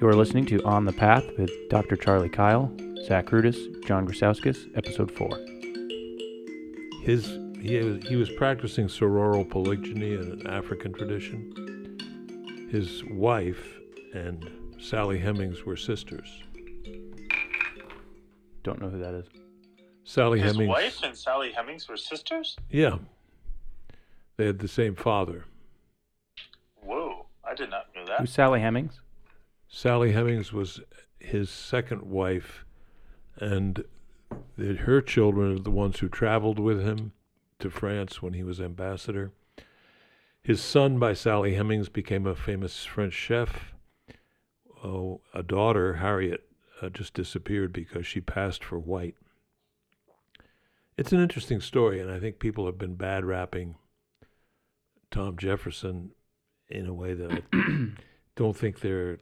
You're listening to On the Path with Dr. Charlie Keil, Zach Rudis, John Grusowskis, Episode 4. His he, he was practicing sororal polygyny in an African tradition. His wife and Sally Hemings were sisters. Don't know who that is. Sally His Hemings. wife and Sally Hemings were sisters? Yeah. They had the same father. Whoa, I did not know that. Who's Sally Hemings? Sally Hemings was his second wife, and her children are the ones who traveled with him to France when he was ambassador. His son, by Sally Hemings, became a famous French chef. Oh, a daughter, Harriet, uh, just disappeared because she passed for white. It's an interesting story, and I think people have been bad rapping Tom Jefferson in a way that I don't think they're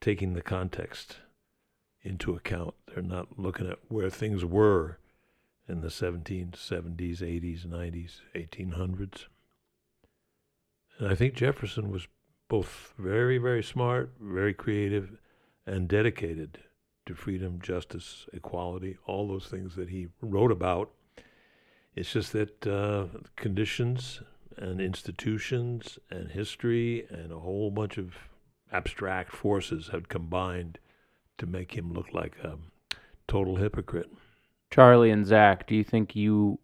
taking the context into account. They're not looking at where things were in the 1770s, 80s, 90s, 1800s. And I think Jefferson was both very, very smart, very creative, and dedicated to freedom, justice, equality, all those things that he wrote about. It's just that uh, conditions and institutions and history and a whole bunch of abstract forces had combined to make him look like a total hypocrite. Charlie and Zach, do you think you,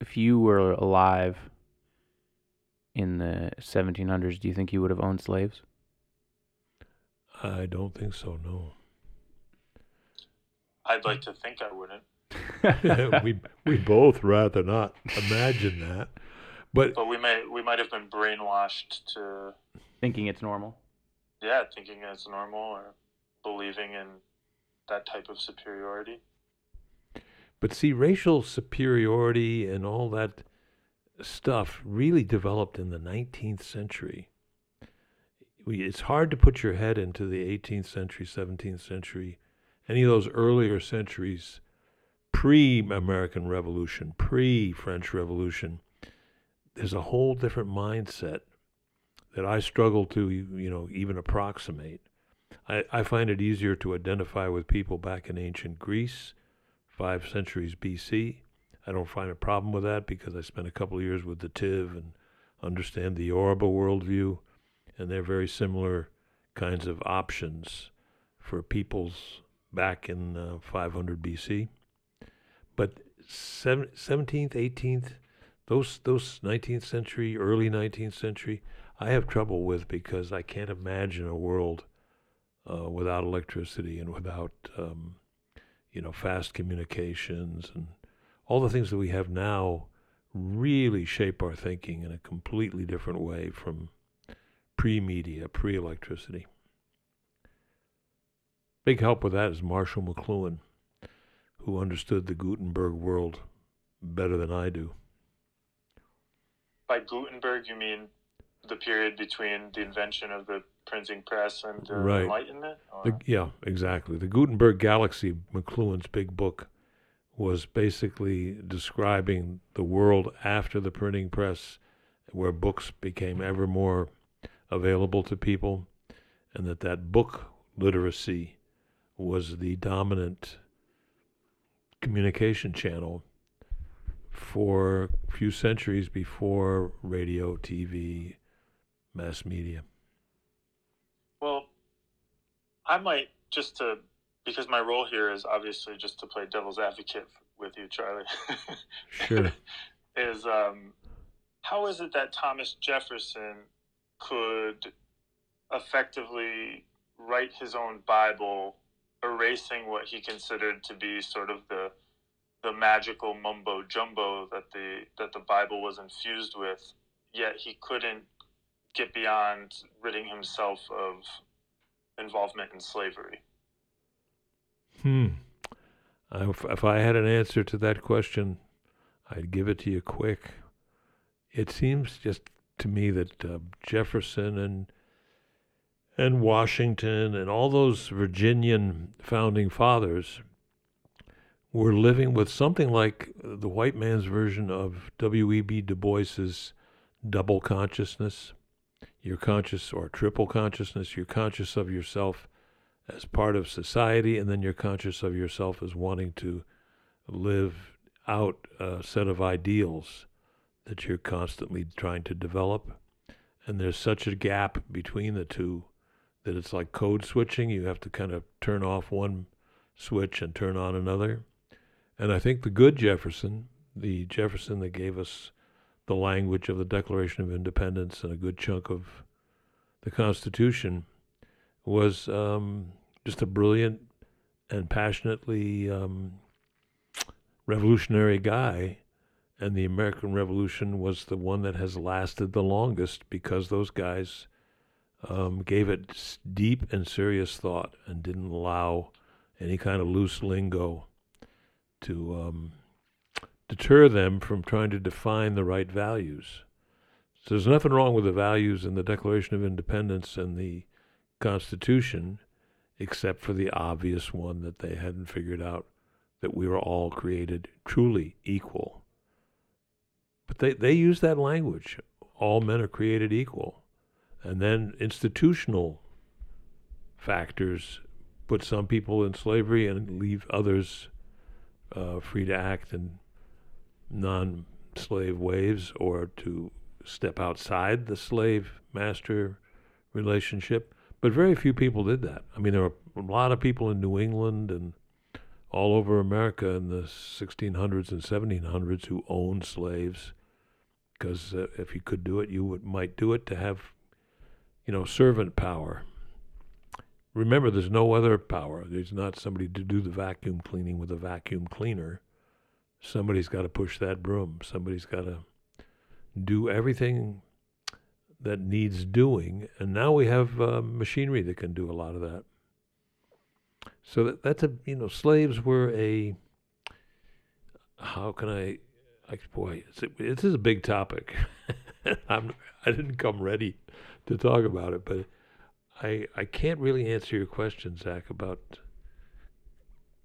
if you were alive in the 1700s, do you think you would have owned slaves? I don't think so, no. I'd like to think I wouldn't, we we both rather not imagine that. But but we may we might have been brainwashed to Thinking it's normal? Yeah, thinking it's normal or believing in that type of superiority. But see, racial superiority and all that stuff really developed in the 19th century. We, it's hard to put your head into the 18th century, 17th century, any of those earlier centuries, pre American Revolution, pre French Revolution. There's a whole different mindset that I struggle to, you know, even approximate. I, I find it easier to identify with people back in ancient Greece five centuries BC. I don't find a problem with that because I spent a couple of years with the Tiv and understand the Yoruba worldview, and they're very similar kinds of options for peoples back in uh, 500 BC. But seven, 17th, 18th, those those 19th century, early 19th century, I have trouble with because I can't imagine a world uh, without electricity and without um, you know, fast communications and all the things that we have now really shape our thinking in a completely different way from pre media, pre electricity. Big help with that is Marshall McLuhan, who understood the Gutenberg world better than I do. By Gutenberg, you mean the period between the invention of the printing press and the Right. Enlightenment? The, yeah, exactly. The Gutenberg Galaxy, McLuhan's big book, was basically describing the world after the printing press, where books became ever more available to people, and that that book literacy was the dominant communication channel for a few centuries before radio, TV, mass media. Well, I might just to because my role here is obviously just to play devil's advocate with you, Charlie. Sure. is um, how is it that Thomas Jefferson could effectively write his own Bible, erasing what he considered to be sort of the the magical mumbo jumbo that the that the Bible was infused with, yet he couldn't get beyond ridding himself of involvement in slavery. Hmm. If, if I had an answer to that question, I'd give it to you quick. It seems just to me that uh, Jefferson and and Washington and all those Virginian founding fathers were living with something like the white man's version of W.E.B. Du Bois's double consciousness. You're conscious or triple consciousness. You're conscious of yourself as part of society, and then you're conscious of yourself as wanting to live out a set of ideals that you're constantly trying to develop. And there's such a gap between the two that it's like code switching. You have to kind of turn off one switch and turn on another. And I think the good Jefferson, the Jefferson that gave us the language of the Declaration of Independence and a good chunk of the Constitution, was um, just a brilliant and passionately um, revolutionary guy. And the American Revolution was the one that has lasted the longest because those guys um, gave it deep and serious thought and didn't allow any kind of loose lingo to um, deter them from trying to define the right values. So there's nothing wrong with the values in the Declaration of Independence and the Constitution, except for the obvious one that they hadn't figured out that we were all created truly equal. But they, they use that language. All men are created equal. And then institutional factors put some people in slavery and leave others uh, free to act in non slave ways or to step outside the slave master relationship. But very few people did that. I mean, there were a lot of people in New England and all over America in the 1600s and 1700s who owned slaves because uh, if you could do it, you would, might do it to have, you know, servant power. Remember, there's no other power. There's not somebody to do the vacuum cleaning with a vacuum cleaner. Somebody's got to push that broom. Somebody's got to do everything that needs doing. And now we have uh, machinery that can do a lot of that. So that, that's a, you know, slaves were a, how can I, like, boy, this is a big topic. I'm, I didn't come ready to talk about it, but I, I can't really answer your question, Zach, about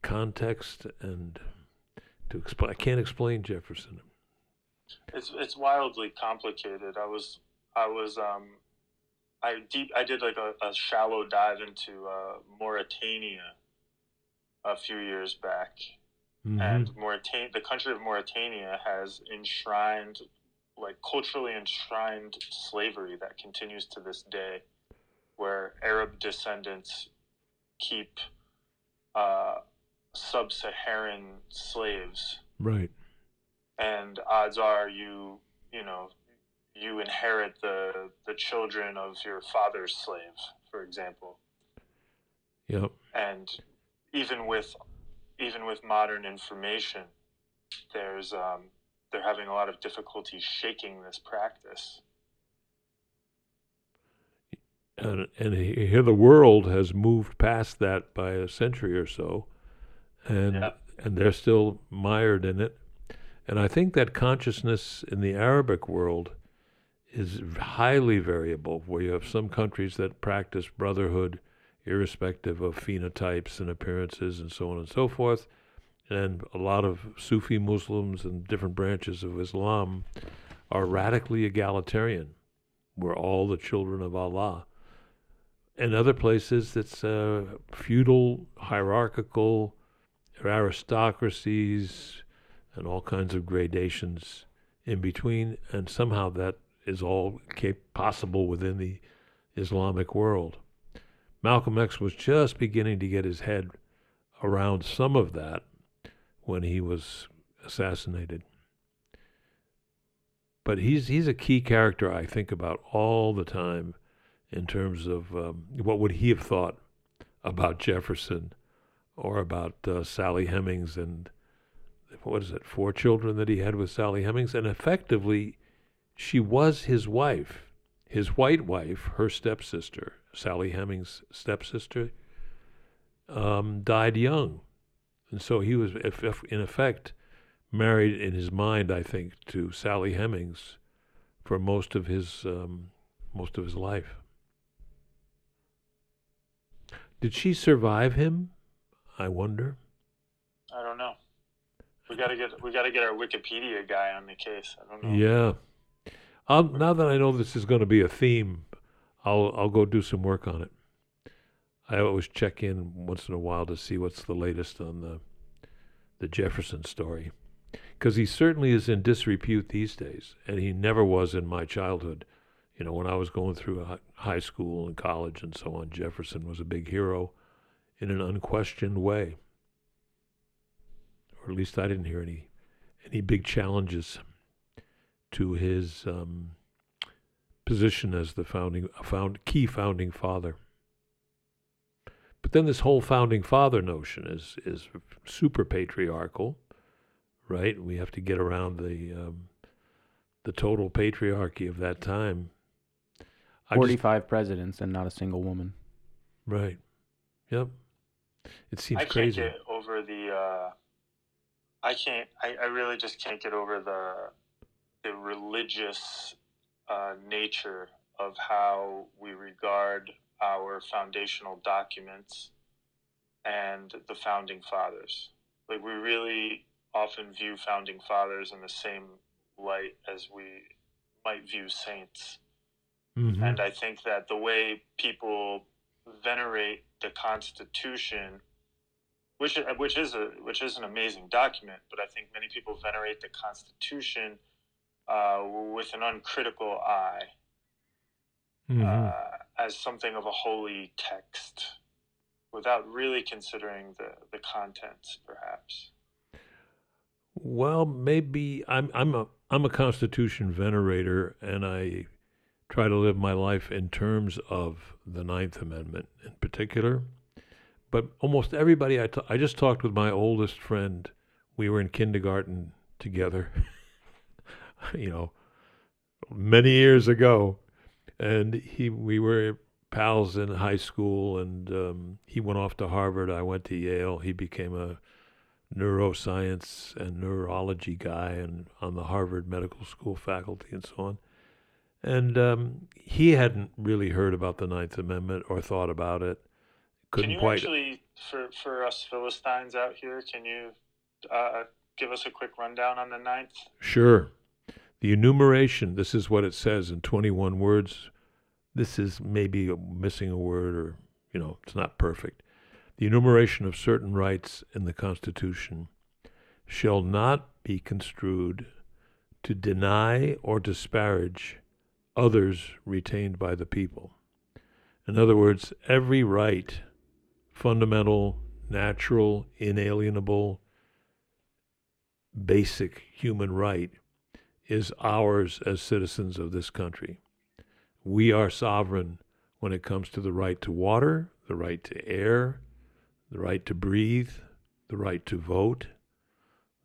context and to explain. I can't explain Jefferson. It's it's wildly complicated. I was I was um I deep I did like a, a shallow dive into uh, Mauritania a few years back, mm-hmm. and Mauritania, the country of Mauritania, has enshrined like culturally enshrined slavery that continues to this day, where Arab descendants keep uh, sub-Saharan slaves. Right. And odds are you you know you inherit the the children of your father's slave, for example. Yep. And even with even with modern information, there's um, they're having a lot of difficulty shaking this practice. And, and here the world has moved past that by a century or so, and yeah. and they're still mired in it. And I think that consciousness in the Arabic world is highly variable, where you have some countries that practice brotherhood irrespective of phenotypes and appearances and so on and so forth. And a lot of Sufi Muslims and different branches of Islam are radically egalitarian. We're all the children of Allah. In other places, it's uh, feudal, hierarchical, aristocracies, and all kinds of gradations in between. And somehow that is all possible within the Islamic world. Malcolm X was just beginning to get his head around some of that when he was assassinated. But he's he's a key character I think about all the time in terms of um, what would he have thought about Jefferson or about uh, Sally Hemings and what is it, four children that he had with Sally Hemings, and effectively, she was his wife, his white wife, her stepsister, Sally Hemings' stepsister, um, died young. And so he was, in effect, married in his mind, I think, to Sally Hemings for most of his um, most of his life. Did she survive him? I wonder. I don't know. We gotta get we gotta get our Wikipedia guy on the case. I don't know. Yeah. Um, now that I know this is going to be a theme I'll I'll go do some work on it. I always check in once in a while to see what's the latest on the the Jefferson story, because he certainly is in disrepute these days, and he never was in my childhood. You know, when I was going through high school and college and so on, Jefferson was a big hero in an unquestioned way. Or at least I didn't hear any any big challenges to his um, position as the founding found key founding father. But then this whole founding father notion is is super patriarchal, right? We have to get around the um, the total patriarchy of that time. I just- 45 presidents and not a single woman. right. Yep. It seems crazy. I can't get over the. Uh, I can't. I, I really just can't get over the the religious uh, nature of how we regard our foundational documents and the founding fathers. Like we really often view founding fathers in the same light as we might view saints. Mhm. And I think that the way people venerate the Constitution, which which is a which is an amazing document, but I think many people venerate the Constitution uh, with an uncritical eye Mhm. uh, as something of a holy text, without really considering the the contents, perhaps. Well, maybe I'm I'm a I'm a Constitution venerator, and I try to live my life in terms of the Ninth Amendment in particular. But almost everybody I I just talked with my oldest friend. We were in kindergarten together, you know, many years ago, and he we were pals in high school, and um, he went off to Harvard. I went to Yale. He became a neuroscience and neurology guy and on the Harvard Medical School faculty and so on. And um, he hadn't really heard about the Ninth Amendment or thought about it. Couldn't can you quite. actually, for for us Philistines out here, can you uh, give us a quick rundown on the ninth? Sure. The enumeration, this is what it says in 21 words. This is maybe missing a word or, you know, it's not perfect. The enumeration of certain rights in the Constitution shall not be construed to deny or disparage others retained by the people. In other words, every right, fundamental, natural, inalienable, basic human right is ours as citizens of this country. We are sovereign when it comes to the right to water, the right to air, the right to breathe, the right to vote,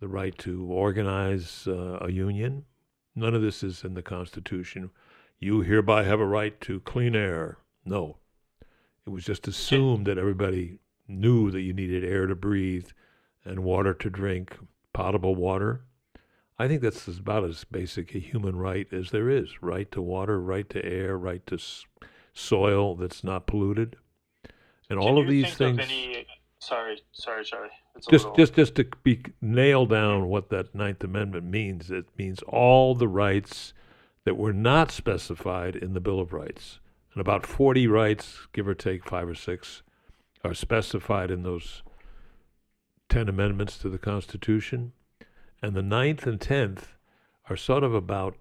the right to organize uh, a union. None of this is in the Constitution. You hereby have a right to clean air. No. It was just assumed that everybody knew that you needed air to breathe and water to drink, potable water. I think that's about as basic a human right as there is right to water, right to air, right to s- soil that's not polluted. And Can all of these things. Of any, sorry, sorry, Charlie. It's just little, just just to be nail down what that Ninth Amendment means. It means all the rights that were not specified in the Bill of Rights, and about forty rights, give or take five or six, are specified in those ten amendments to the Constitution, and the ninth and tenth are sort of about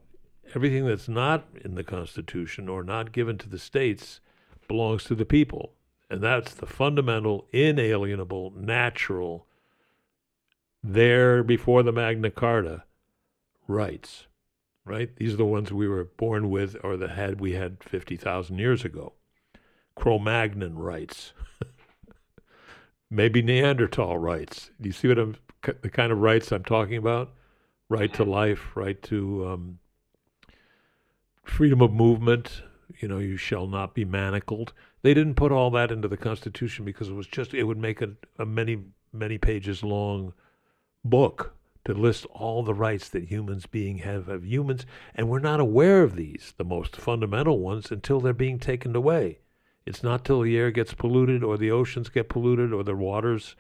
everything that's not in the Constitution or not given to the states belongs to the people. And that's the fundamental, inalienable, natural, there before the Magna Carta rights, right? These are the ones we were born with or that had we had 50,000 years ago. Cro-Magnon rights. Maybe Neanderthal rights. Do you see what I'm, the kind of rights I'm talking about? Right to life, right to um, freedom of movement. You know, you shall not be manacled. They didn't put all that into the Constitution because it was just it would make a, a many many pages long book to list all the rights that humans being have of humans, and we're not aware of these, the most fundamental ones, until they're being taken away. It's not till the air gets polluted, or the oceans get polluted, or the waters,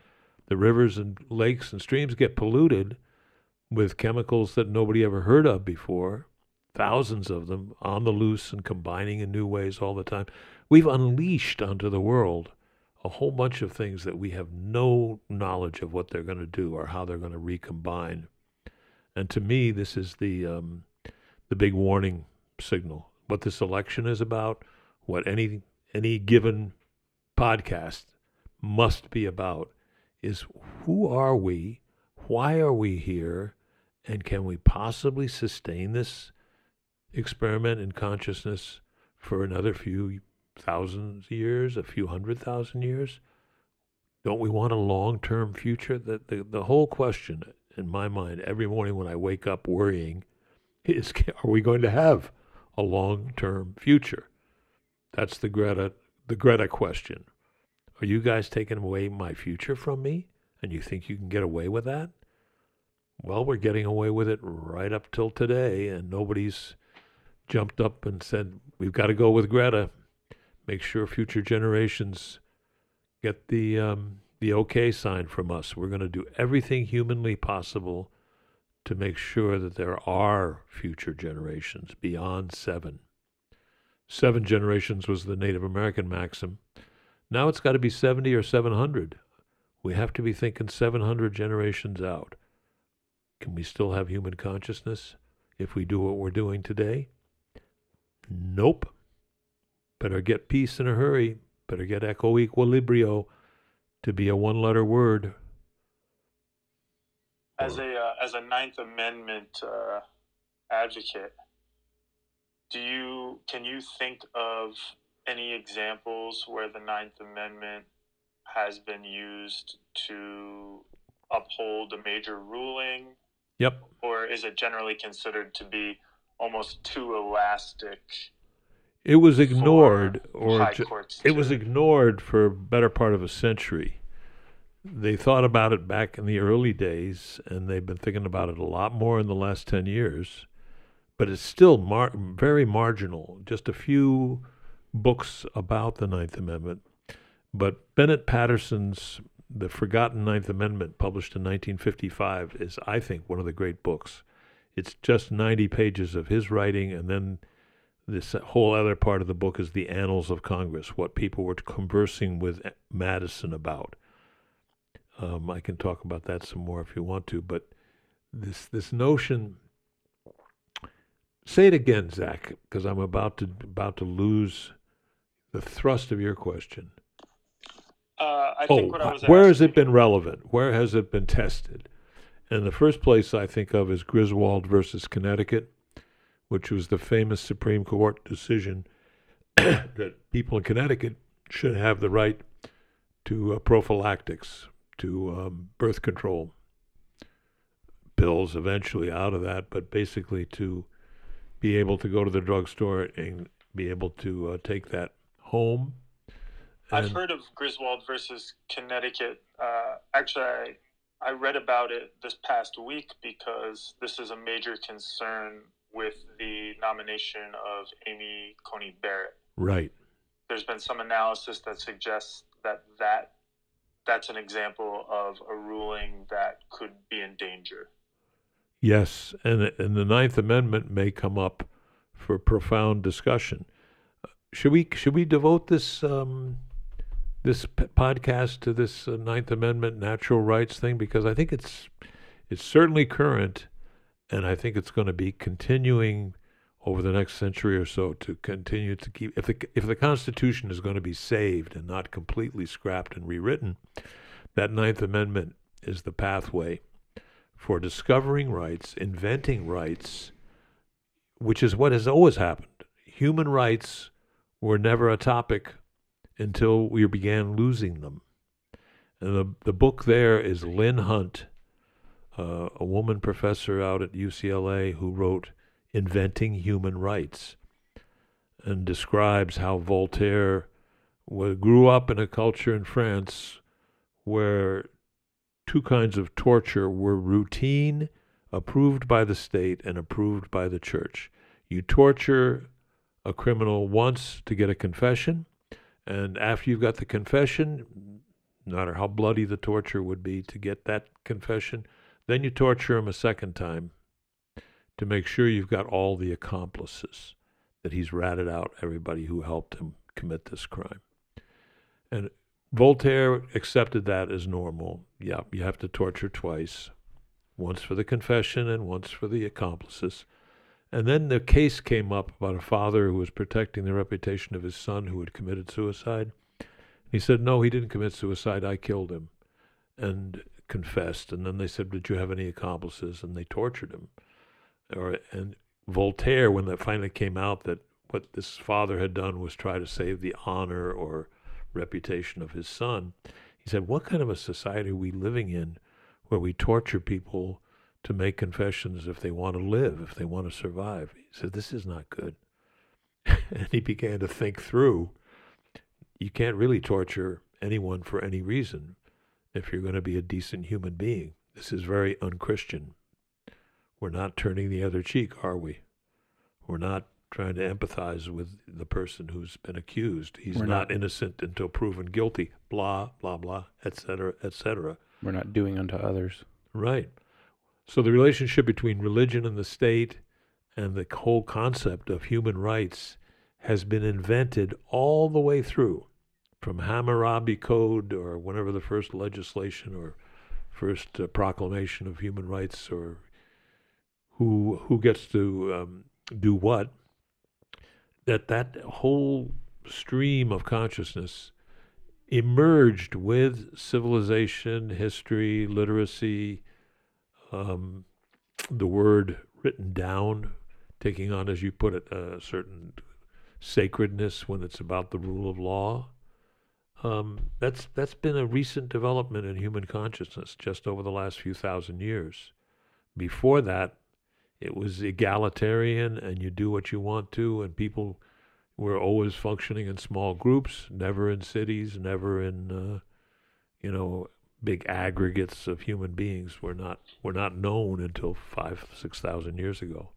the rivers and lakes and streams get polluted with chemicals that nobody ever heard of before, thousands of them on the loose and combining in new ways all the time. We've unleashed onto the world a whole bunch of things that we have no knowledge of what they're going to do or how they're going to recombine. And to me, this is the um, the big warning signal. What this election is about, what any any given podcast must be about, is who are we, why are we here, and can we possibly sustain this experiment in consciousness for another few thousand years, a few hundred thousand years? Don't we want a long term future? The, the, the whole question in my mind every morning when I wake up worrying is are we going to have a long term future? That's the Greta the Greta question. Are you guys taking away my future from me? And you think you can get away with that? Well, we're getting away with it right up till today, and nobody's jumped up and said, We've got to go with Greta. Make sure future generations get the, um, the okay sign from us. We're going to do everything humanly possible to make sure that there are future generations beyond seven. Seven generations was the Native American maxim. Now it's got to be 70 or 700. We have to be thinking 700 generations out. Can we still have human consciousness if we do what we're doing today? Nope. Better get peace in a hurry. Better get eco equilibrio to be a one letter word. As a uh, as a Ninth Amendment uh, advocate, do you can you think of any examples where the Ninth Amendment has been used to uphold a major ruling? Yep. Or is it generally considered to be almost too elastic? It was ignored, or ju- it was ignored for a better part of a century. They thought about it back in the early days, and they've been thinking about it a lot more in the last 10 years. But it's still mar- very marginal. Just a few books about the Ninth Amendment. But Bennett Patterson's The Forgotten Ninth Amendment, published in 1955, is, I think, one of the great books. It's just 90 pages of his writing, and then this whole other part of the book is the annals of Congress, what people were conversing with Madison about. Um, I can talk about that some more if you want to, but this this notion. Say it again, Zach, because I'm about to about to lose the thrust of your question. Uh, I Oh, think what I was where has it been relevant? Where has it been tested? And the first place I think of is Griswold versus Connecticut, which was the famous Supreme Court decision that people in Connecticut should have the right to uh, prophylactics, to um, birth control pills eventually out of that, but basically to be able to go to the drugstore and be able to uh, take that home. I've heard of Griswold versus Connecticut. Uh, actually, I, I read about it this past week because this is a major concern with the nomination of Amy Coney Barrett. Right. There's been some analysis that suggests that, that that's an example of a ruling that could be in danger. Yes, and and the Ninth Amendment may come up for profound discussion. Should we should we devote this um, this p- podcast to this uh, Ninth Amendment natural rights thing because I think it's it's certainly current, and I think it's going to be continuing over the next century or so to continue to keep if the if the Constitution is going to be saved and not completely scrapped and rewritten, that Ninth Amendment is the pathway for discovering rights, inventing rights, which is what has always happened. Human rights were never a topic until we began losing them. And the, the book there is Lynn Hunt, uh, a woman professor out at UCLA who wrote Inventing Human Rights and describes how Voltaire grew up in a culture in France where two kinds of torture were routine, approved by the state, and approved by the church. You torture a criminal once to get a confession, and after you've got the confession, no matter how bloody the torture would be to get that confession, then you torture him a second time to make sure you've got all the accomplices, that he's ratted out everybody who helped him commit this crime. And Voltaire accepted that as normal. Yeah, you have to torture twice once for the confession and once for the accomplices. And then the case came up about a father who was protecting the reputation of his son who had committed suicide. He said, No, he didn't commit suicide. I killed him. And confessed. And then they said, Did you have any accomplices? And they tortured him. Or, and Voltaire, when that finally came out that what this father had done was try to save the honor or reputation of his son, he said, What kind of a society are we living in where we torture people to make confessions if they want to live, if they want to survive? He said, This is not good. and he began to think through you can't really torture anyone for any reason if you're going to be a decent human being. This is very unchristian. We're not turning the other cheek, are we? We're not trying to empathize with the person who's been accused. He's not, not, innocent until proven guilty. Blah blah blah, etc. etc. We're not doing unto others. Right. So the relationship between religion and the state, and the whole concept of human rights, has been invented all the way through, from Hammurabi Code or whenever the first legislation or first uh, proclamation of human rights or who who gets to um, do what that that whole stream of consciousness emerged with civilization, history, literacy, um, the word written down, taking on, as you put it, a certain sacredness when it's about the rule of law. Um, that's that's been a recent development in human consciousness just over the last few thousand years. Before that, it was egalitarian and you do what you want to and people were always functioning in small groups never in cities never in uh, you know big aggregates of human beings were not were not known until five six thousand years ago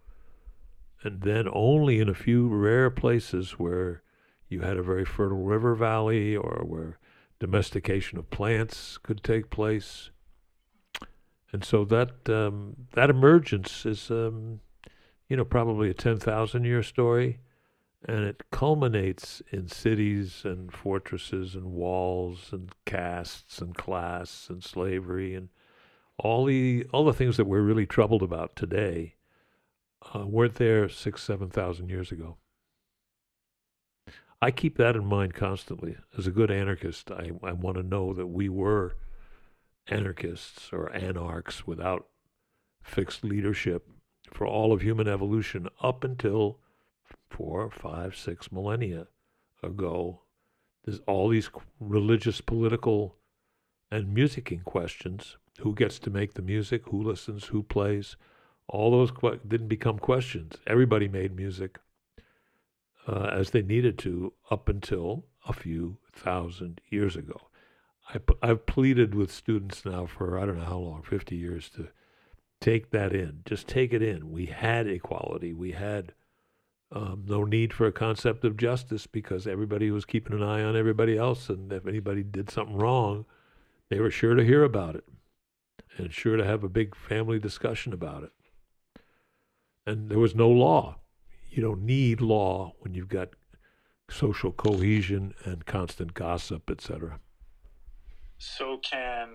and then only in a few rare places where you had a very fertile river valley or where domestication of plants could take place and so that um, that emergence is, um, you know, probably a ten thousand year story, and it culminates in cities and fortresses and walls and castes and class and slavery and all the all the things that we're really troubled about today uh, weren't there six seven thousand years ago. I keep that in mind constantly. As a good anarchist, I, I want to know that we were anarchists or anarchs without fixed leadership for all of human evolution up until four, five, six millennia ago. There's all these religious, political, and musicking questions. Who gets to make the music? Who listens? Who plays? All those que- didn't become questions. Everybody made music uh, as they needed to up until a few thousand years ago. I, have pleaded with students now for I don't know how long, 50 years, to take that in. Just take it in. We had equality. We had um, no need for a concept of justice because everybody was keeping an eye on everybody else. And if anybody did something wrong, they were sure to hear about it and sure to have a big family discussion about it. And there was no law. You don't need law when you've got social cohesion and constant gossip, etc so can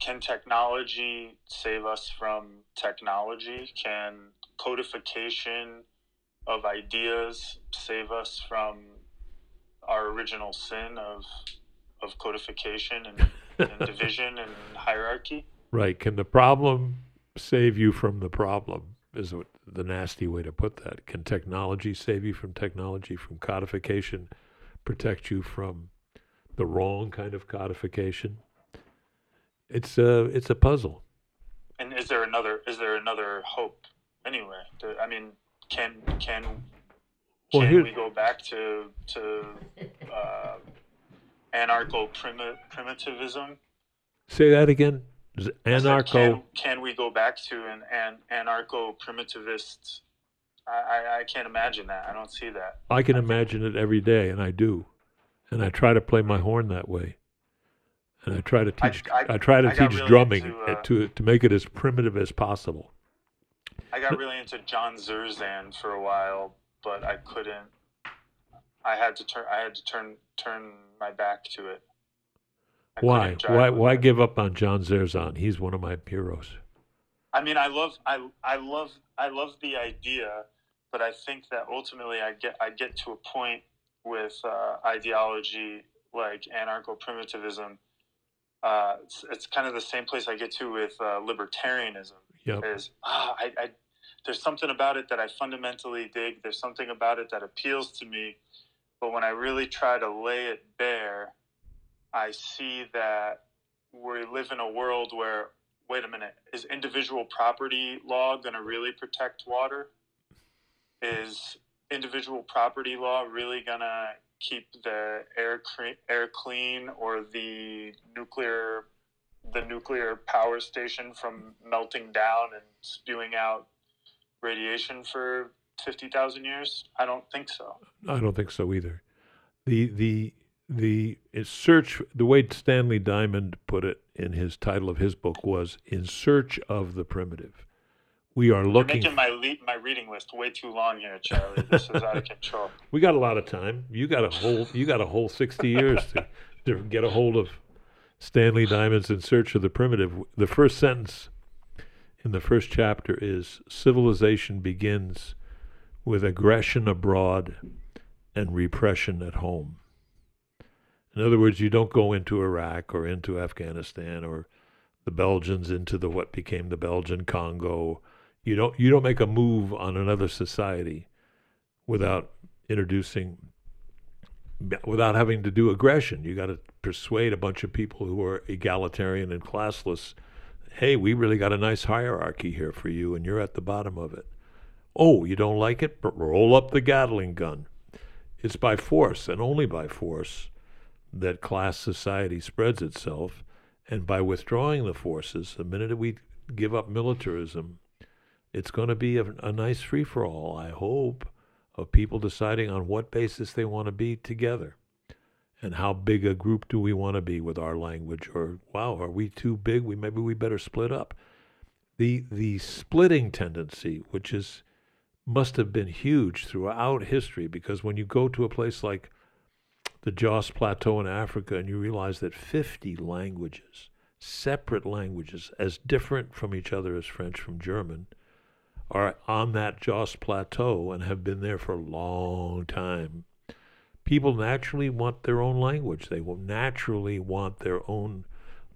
can technology save us from technology? Can codification of ideas save us from our original sin of of codification and, and division and hierarchy? Right. Can the problem save you from the problem? Is the nasty way to put that. Can technology save you from technology, from codification, protect you from the wrong kind of codification. It's a it's a puzzle. And is there another is there another hope anyway? I mean, can can well, can we go back to to uh, anarcho primitivism? Say that again. Anarcho. Can, can, we go back to an, an anarcho primitivist? I, I, I can't imagine that. I don't see that. I can I imagine think... it every day, and I do and I try to play my horn that way. And I try to teach. I, try to teach really drumming into, uh, to to make it as primitive as possible. I got really into John Zerzan for a while, but I couldn't. I had to turn I had to turn turn my back to it. Why? Why? Why give up on John Zerzan? He's one of my heroes. I mean, I love I I love I love the idea, but I think that ultimately I get I get to a point with uh, ideology like anarcho primitivism. Uh, it's, it's kind of the same place I get to with uh, libertarianism. Yep. Is ah, I, I there's something about it that I fundamentally dig. There's something about it that appeals to me, but when I really try to lay it bare, I see that we live in a world where wait a minute, is individual property law going to really protect water? Is individual property law really going to keep the air cre- air clean or the nuclear the nuclear power station from melting down and spewing out radiation for 50,000 years? I don't think so. I don't think so either. The the the search the way Stanley Diamond put it in his title of his book was in search of the primitive. We are You're looking. making my le- my reading list way too long here, Charlie. This is out of control. we got a lot of time. You got a whole you got a whole sixty years to, to get a hold of Stanley Diamond's In Search of the Primitive. The first sentence in the first chapter is civilization begins with aggression abroad and repression at home. In other words, you don't go into Iraq or into Afghanistan or the Belgians into the what became the Belgian Congo. You don't you don't make a move on another society without introducing without having to do aggression. You got to persuade a bunch of people who are egalitarian and classless. Hey, we really got a nice hierarchy here for you, and you're at the bottom of it. Oh, you don't like it? But roll up the Gatling gun. It's by force and only by force that class society spreads itself. And by withdrawing the forces, the minute we give up militarism, it's going to be a, a nice free for all, I hope, of people deciding on what basis they want to be together and how big a group do we want to be with our language or wow are we too big we maybe we better split up the the splitting tendency which is must have been huge throughout history because when you go to a place like the Jos Plateau in Africa and you realize that 50 languages, separate languages, as different from each other as French from German, are on that Jos Plateau and have been there for a long time. People naturally want their own language. They will naturally want their own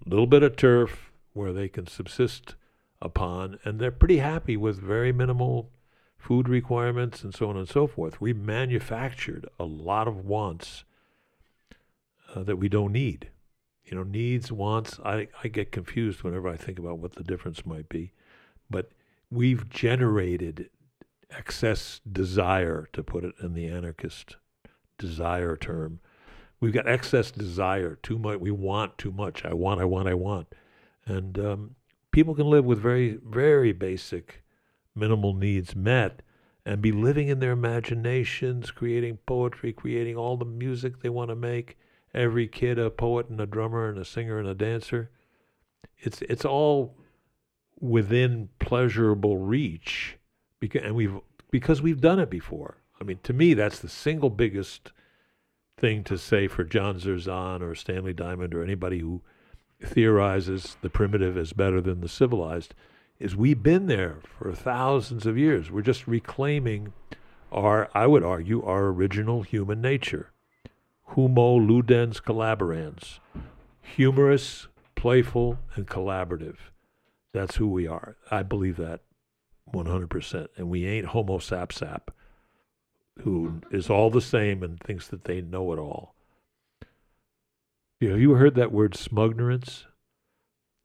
little bit of turf where they can subsist upon, and they're pretty happy with very minimal food requirements and so on and so forth. We manufactured a lot of wants uh, that we don't need. You know, needs, wants. I, I get confused whenever I think about what the difference might be. But we've generated excess desire, to put it in the anarchist desire term. We've got excess desire, too much. We want too much. I want, I want, I want. And um, people can live with very, very basic, minimal needs met and be living in their imaginations, creating poetry, creating all the music they want to make. Every kid a poet and a drummer and a singer and a dancer. It's it's all within pleasurable reach because and we've because we've done it before. I mean, to me, that's the single biggest thing to say for John Zerzan or Stanley Diamond or anybody who theorizes the primitive is better than the civilized is we've been there for thousands of years. We're just reclaiming our, I would argue, our original human nature. Humo ludens collaborans. Humorous, playful, and collaborative. That's who we are. I believe that 100%. And we ain't Homo sap sap, who is all the same and thinks that they know it all. You know, have you heard that word smugnerance?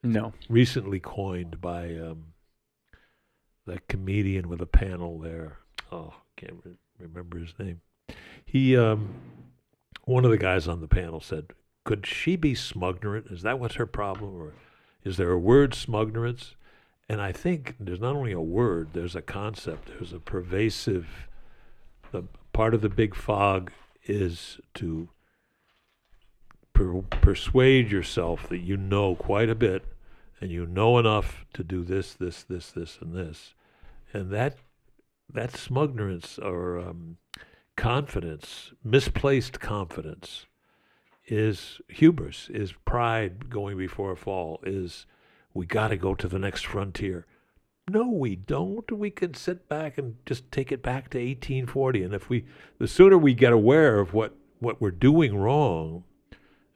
No. recently coined by um, that comedian with a panel there. Oh, can't re- remember his name. He, um, one of the guys on the panel said, "Could she be smugnerant? Is that what's her problem, or is there a word smugnerance?" And I think there's not only a word, there's a concept. There's a pervasive. The part of the big fog is to per- persuade yourself that you know quite a bit and you know enough to do this, this, this, this, and this, and that that smugnerance or um, confidence, misplaced confidence, is hubris, is pride going before a fall, is we got to go to the next frontier. No, we don't. We can sit back and just take it back to 1840. And if we, the sooner we get aware of what, what we're doing wrong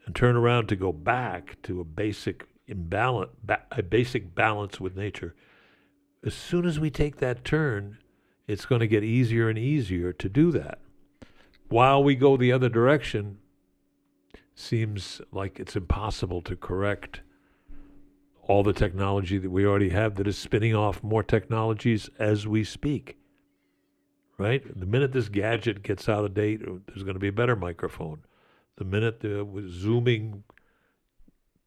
and turn around to go back to a basic imbalance, ba- a basic balance with nature, as soon as we take that turn, it's going to get easier and easier to do that. While we go the other direction, seems like it's impossible to correct all the technology that we already have that is spinning off more technologies as we speak. Right? The minute this gadget gets out of date, uh, there's going to be a better microphone. The minute the zooming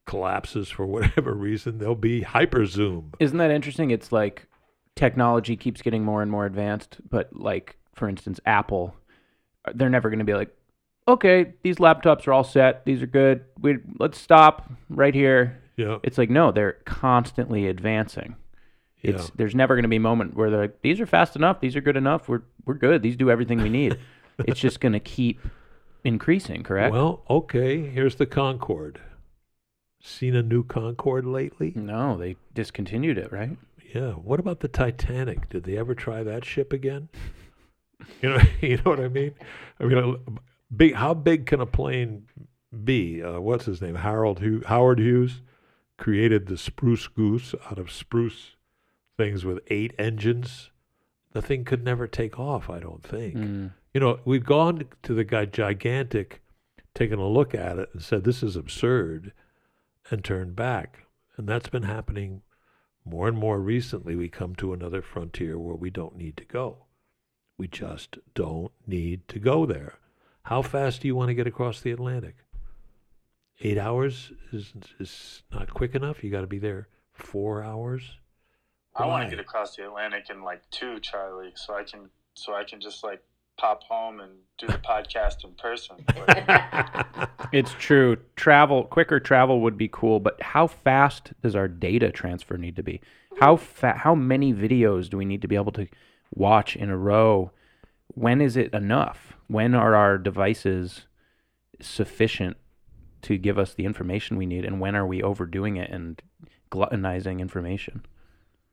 collapses for whatever reason, there'll be hyper zoom. Isn't that interesting? It's like technology keeps getting more and more advanced, but like for instance, Apple, uh, they're never going to be like, okay, these laptops are all set, these are good. We let's stop right here. Yeah. It's like no, they're constantly advancing. It's Yeah. there's never going to be a moment where they're like, these are fast enough, these are good enough, we're we're good, these do everything we need. it's just going to keep increasing, correct? Well, okay, here's the Concorde. Seen a new Concorde lately? no, they discontinued it, right? Yeah. What about the Titanic? Did they ever try that ship again? You know, you know what I mean. I mean, big. How big can a plane be? Uh, what's his name? Harold Hugh, Howard Hughes created the Spruce Goose out of spruce things with eight engines. The thing could never take off. I don't think. Mm. You know, we've gone to the guy gigantic, taken a look at it and said this is absurd, and turned back. And that's been happening more and more recently. We come to another frontier where we don't need to go. We just don't need to go there. How fast do you want to get across the Atlantic? Eight hours is is not quick enough. You got to be there four hours. I want to get across the Atlantic in like two, Charlie, so I can so I can just like pop home and do the podcast in person. It's true. Travel, quicker travel would be cool, but how fast does our data transfer need to be? How fa- how many videos do we need to be able to watch in a row? When is it enough? When are our devices sufficient to give us the information we need and when are we overdoing it and gluttonizing information?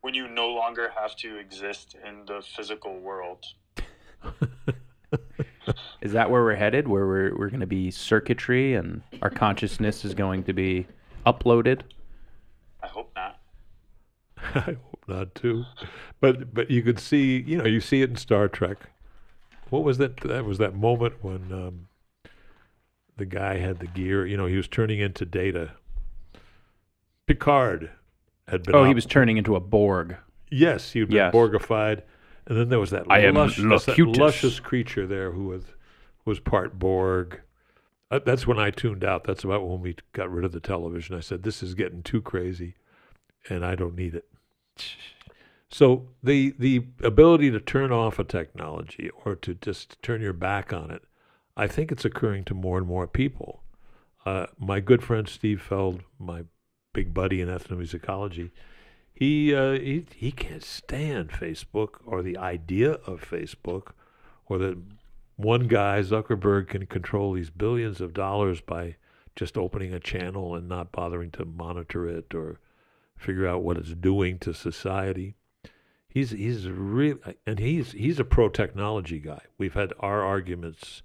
when you no longer have to exist in the physical world. Is that where we're headed? Where we're we're going to be circuitry and our consciousness is going to be uploaded? I hope not. Not too. But but you could see, you know, you see it in Star Trek. What was that? That was that moment when um, the guy had the gear. You know, he was turning into Data. Picard had been. Oh, he was turning into a Borg. Yes, he had been Yes. Borgified, and then there was that I am that luscious creature there who was was part Borg. Uh, that's when I tuned out. That's about when we got rid of the television. I said, "This is getting too crazy, and I don't need it." So the the ability to turn off a technology or to just turn your back on it, I think it's occurring to more and more people. Uh, my good friend Steve Feld, my big buddy in ethnomusicology, he uh, he he can't stand Facebook or the idea of Facebook, or that one guy Zuckerberg can control these billions of dollars by just opening a channel and not bothering to monitor it or figure out what it's doing to society. He's he's really and he's he's a pro technology guy. We've had our arguments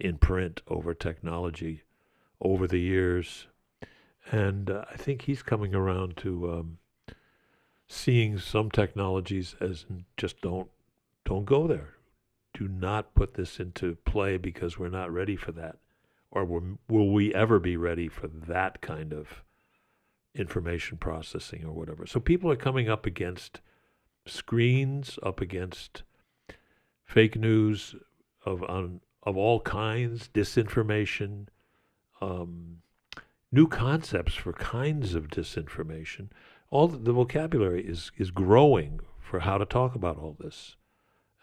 in print over technology over the years, and uh, I think he's coming around to um, seeing some technologies as just don't don't go there. Do not put this into play because we're not ready for that, or will, will we ever be ready for that kind of information processing or whatever? So people are coming up against screens, up against fake news of on of all kinds, disinformation, um, new concepts for kinds of disinformation. All the, the vocabulary is is growing for how to talk about all this,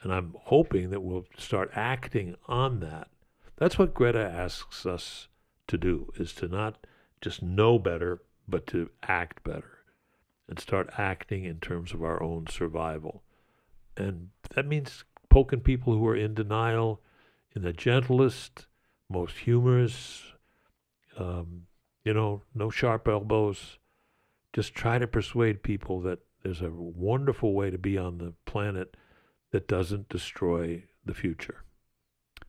and I'm hoping that we'll start acting on that. That's what Greta asks us to do: is to not just know better, but to act better, and start acting in terms of our own survival. And that means poking people who are in denial in the gentlest, most humorous, um, you know, no sharp elbows. Just try to persuade people that there's a wonderful way to be on the planet that doesn't destroy the future.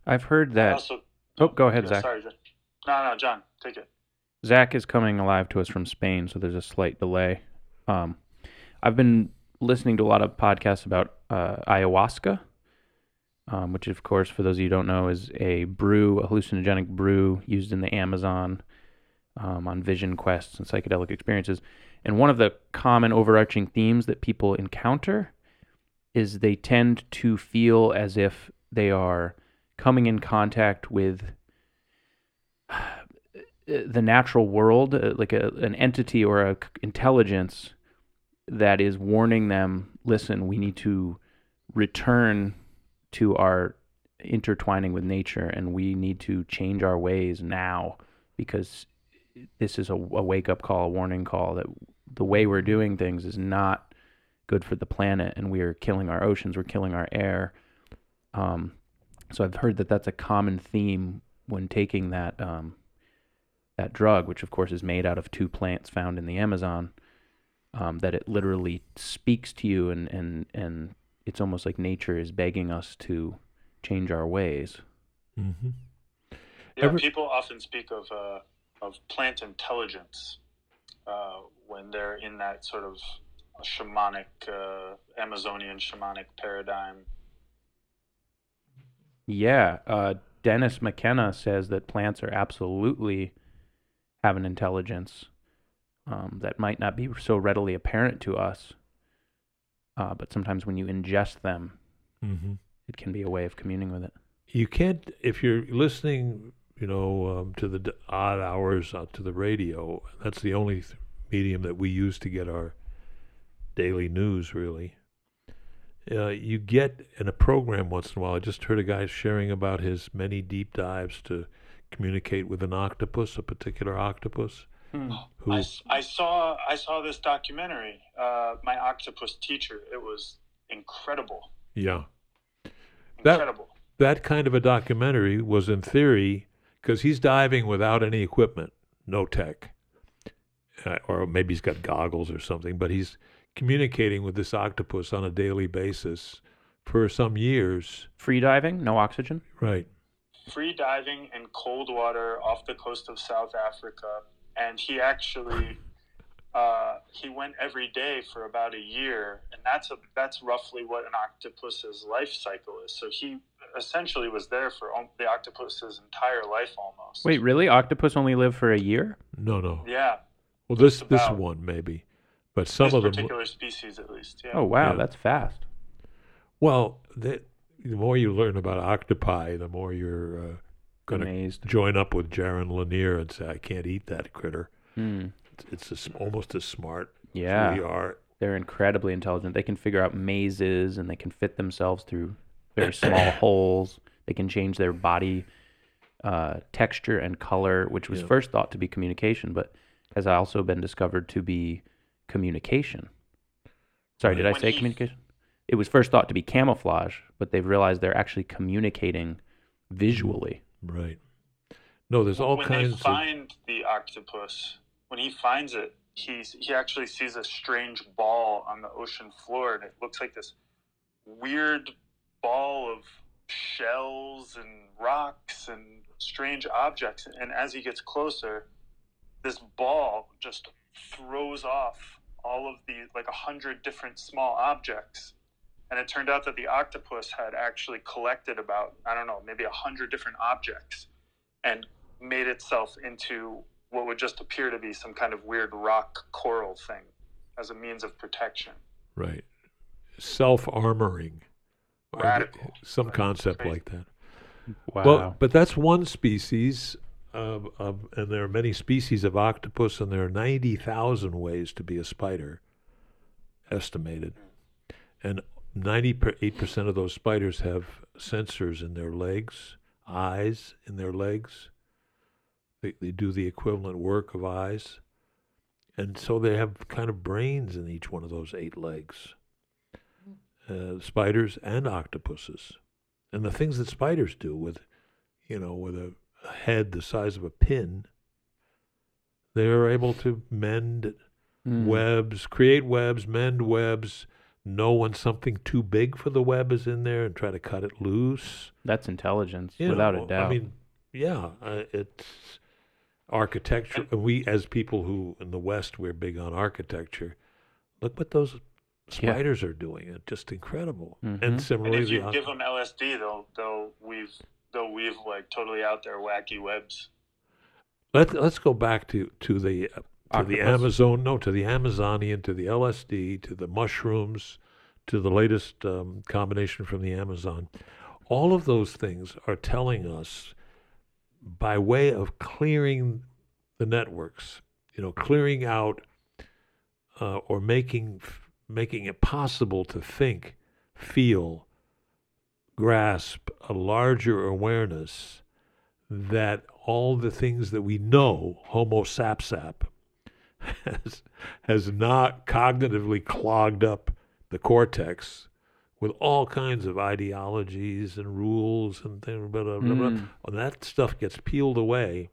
I've heard that. also, Oh, go ahead, yeah, Zach. Sorry, No, no, John, take it. Zach is coming alive to us from Spain, so there's a slight delay. Um, I've been listening to a lot of podcasts about uh, ayahuasca, um, which, of course, for those of you who don't know, is a brew, a hallucinogenic brew used in the Amazon um, on vision quests and psychedelic experiences. And one of the common overarching themes that people encounter is they tend to feel as if they are coming in contact with the natural world, uh, like a, an entity or a intelligence that is warning them, listen, we need to return to our intertwining with nature and we need to change our ways now because this is a, a wake up call, a warning call that the way we're doing things is not good for the planet and we are killing our oceans, we're killing our air. Um, so I've heard that that's a common theme when taking that um, that drug, which of course is made out of two plants found in the Amazon, um, that it literally speaks to you and, and, and it's almost like nature is begging us to change our ways. Mm-hmm. Yeah, Ever- people often speak of uh, of plant intelligence uh, when they're in that sort of shamanic, uh, Amazonian shamanic paradigm. Yeah, uh, Dennis McKenna says that plants are absolutely have an intelligence um, that might not be so readily apparent to us, uh, but sometimes when you ingest them, Mm-hmm. it can be a way of communing with it. You can't if you're listening, you know, um, to the odd hours uh, to the radio. That's the only th- medium that we use to get our daily news. Really, uh, you get in a program once in a while. I just heard a guy sharing about his many deep dives to communicate with an octopus, a particular octopus. Who I, s- I saw I saw this documentary, uh, my octopus teacher. It was incredible, yeah. That- incredible. that kind of a documentary was in theory because he's diving without any equipment, no tech, uh, or maybe he's got goggles or something, but he's communicating with this octopus on a daily basis for some years. Free diving, no oxygen. Right. Free diving in cold water off the coast of South Africa, and he actually uh, he went every day for about a year, and that's a that's roughly what an octopus's life cycle is. So he essentially was there for the octopus's entire life almost. Wait, really? Octopus only live for a year? No, no. yeah, Well, this this one maybe, but some this of them. particular species at least. Yeah. Oh wow, Yeah. that's fast. Well, the, the more you learn about octopi, the more you're uh, going to join up with Jaron Lanier and say, "I can't eat that critter." Hmm. It's, it's as, almost as smart Yeah. as we are. They're incredibly intelligent. They can figure out mazes and they can fit themselves through very small holes. They can change their body uh, texture and color, which was Yeah. first thought to be communication, but has also been discovered to be communication. Sorry, did I say communication? It was first thought to be camouflage, but they've realized they're actually communicating visually. Mm-hmm. Right. No, there's all when kinds they of. find the octopus, when he finds it, he's he actually sees a strange ball on the ocean floor, and it looks like this weird ball of shells and rocks and strange objects. And as he gets closer, this ball just throws off all of the like a hundred different small objects. And it turned out that the octopus had actually collected about I don't know maybe a hundred different objects and made itself into what would just appear to be some kind of weird rock coral thing as a means of protection. Right. Self armoring. Radical. Some Right. concept Crazy. like that. Wow. Well, but that's one species of, of, and there are many species of octopus, and there are 90,000 ways to be a spider, estimated. And 98% of those spiders have sensors in their legs, eyes in their legs. They, they do the equivalent work of eyes. And so they have kind of brains in each one of those eight legs. Uh, spiders and octopuses. And the things that spiders do with you know, with a, a head the size of a pin. They are able to mend Mm. webs, create webs, mend webs, know when something too big for the web is in there and try to cut it loose. That's intelligence, You without know, a doubt. I mean, yeah, uh, it's architecture. and We, as people who in the West, we're big on architecture. Look what those Yeah. spiders are doing. It's just incredible. Mhm. And And similarly, if you the, give them LSD, they'll they'll weave they'll weave like totally out their wacky webs. Let's let's go back to to the uh, to the Amazon. No, to the Amazonian, to the LSD, to the mushrooms, to the latest um, combination from the Amazon. All of those things are telling us, by way of clearing the networks, you know, clearing out uh, or making making it possible to think, feel, grasp a larger awareness that all the things that we know, Homo sapsap, has, has not cognitively clogged up the cortex with all kinds of ideologies and rules and things. Blah, blah, blah, blah. Mm. When that stuff gets peeled away,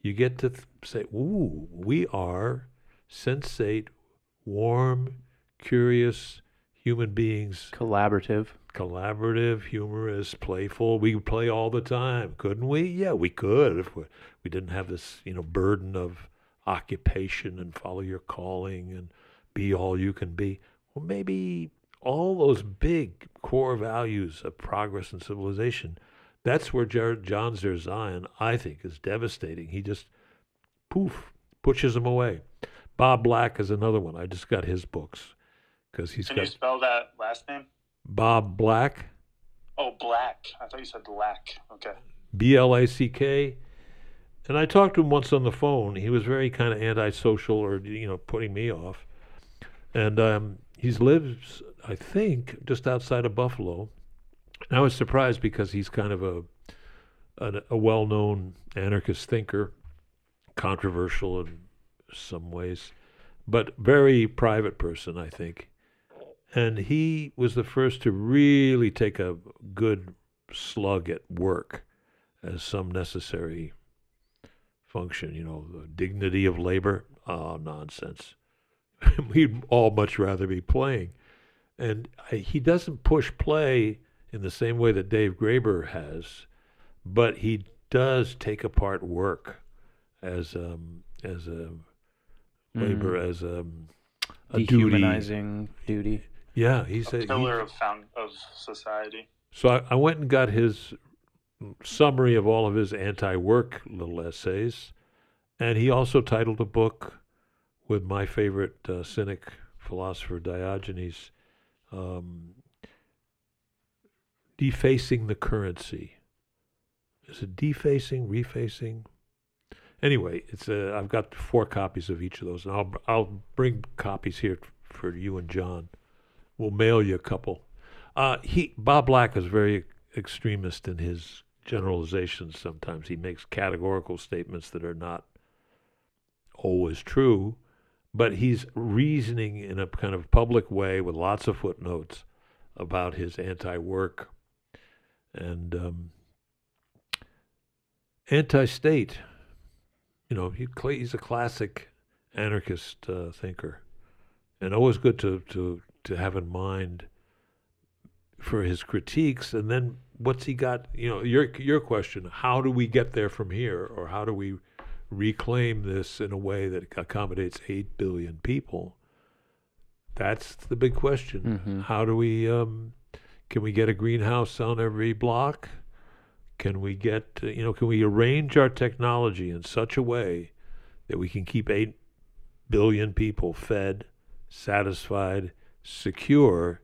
you get to th- say, ooh, we are sensate, warm, curious human beings Collaborative. collaborative, humorous, playful. We play all the time, couldn't we? Yeah, we could if we, we didn't have this, you know, burden of occupation and follow your calling and be all you can be. Well, maybe all those big core values of progress and civilization. That's where Jared John Zerzan, I think, is devastating. He just poof pushes them away. Bob Black is another one. I just got his books because he's Can got you spell that last name? Bob Black. Oh, black. I thought you said black. Okay. B L A C K. And I talked to him once on the phone. He was very kind of antisocial or, you know, putting me off. And um, he lives, I think, just outside of Buffalo. And I was surprised because he's kind of a, a, a well known anarchist thinker, controversial in some ways, but very private person, I think. And he was the first to really take a good slug at work as some necessary function, you know, the dignity of labor. Oh, nonsense. We'd all much rather be playing. And I, he doesn't push play in the same way that Dave Graeber has, but he does take apart work as um, as a labor as um, a duty. Dehumanizing duty. Yeah, he said A he- pillar of found of society. So I, I went and got his summary of all of his anti-work little essays, and he also titled a book with my favorite uh, cynic philosopher Diogenes, um, defacing the currency. Is it defacing, refacing? Anyway, it's uh, I've got four copies of each of those, and I'll I'll bring copies here for you and John. We'll mail you a couple. Uh, he Bob Black is very extremist in his generalizations. Sometimes he makes categorical statements that are not always true, but he's reasoning in a kind of public way with lots of footnotes about his anti-work and um, anti-state. You know, he, he's a classic anarchist uh, thinker, and always good to, to to have in mind for his critiques. And then what's he got? You know, your your question: How do we get there from here, or how do we reclaim this in a way that accommodates eight billion people? That's the big question. Mhm. How do we? Um, can we get a greenhouse on every block? Can we get? You know, can we arrange our technology in such a way that we can keep eight billion people fed, satisfied, secure,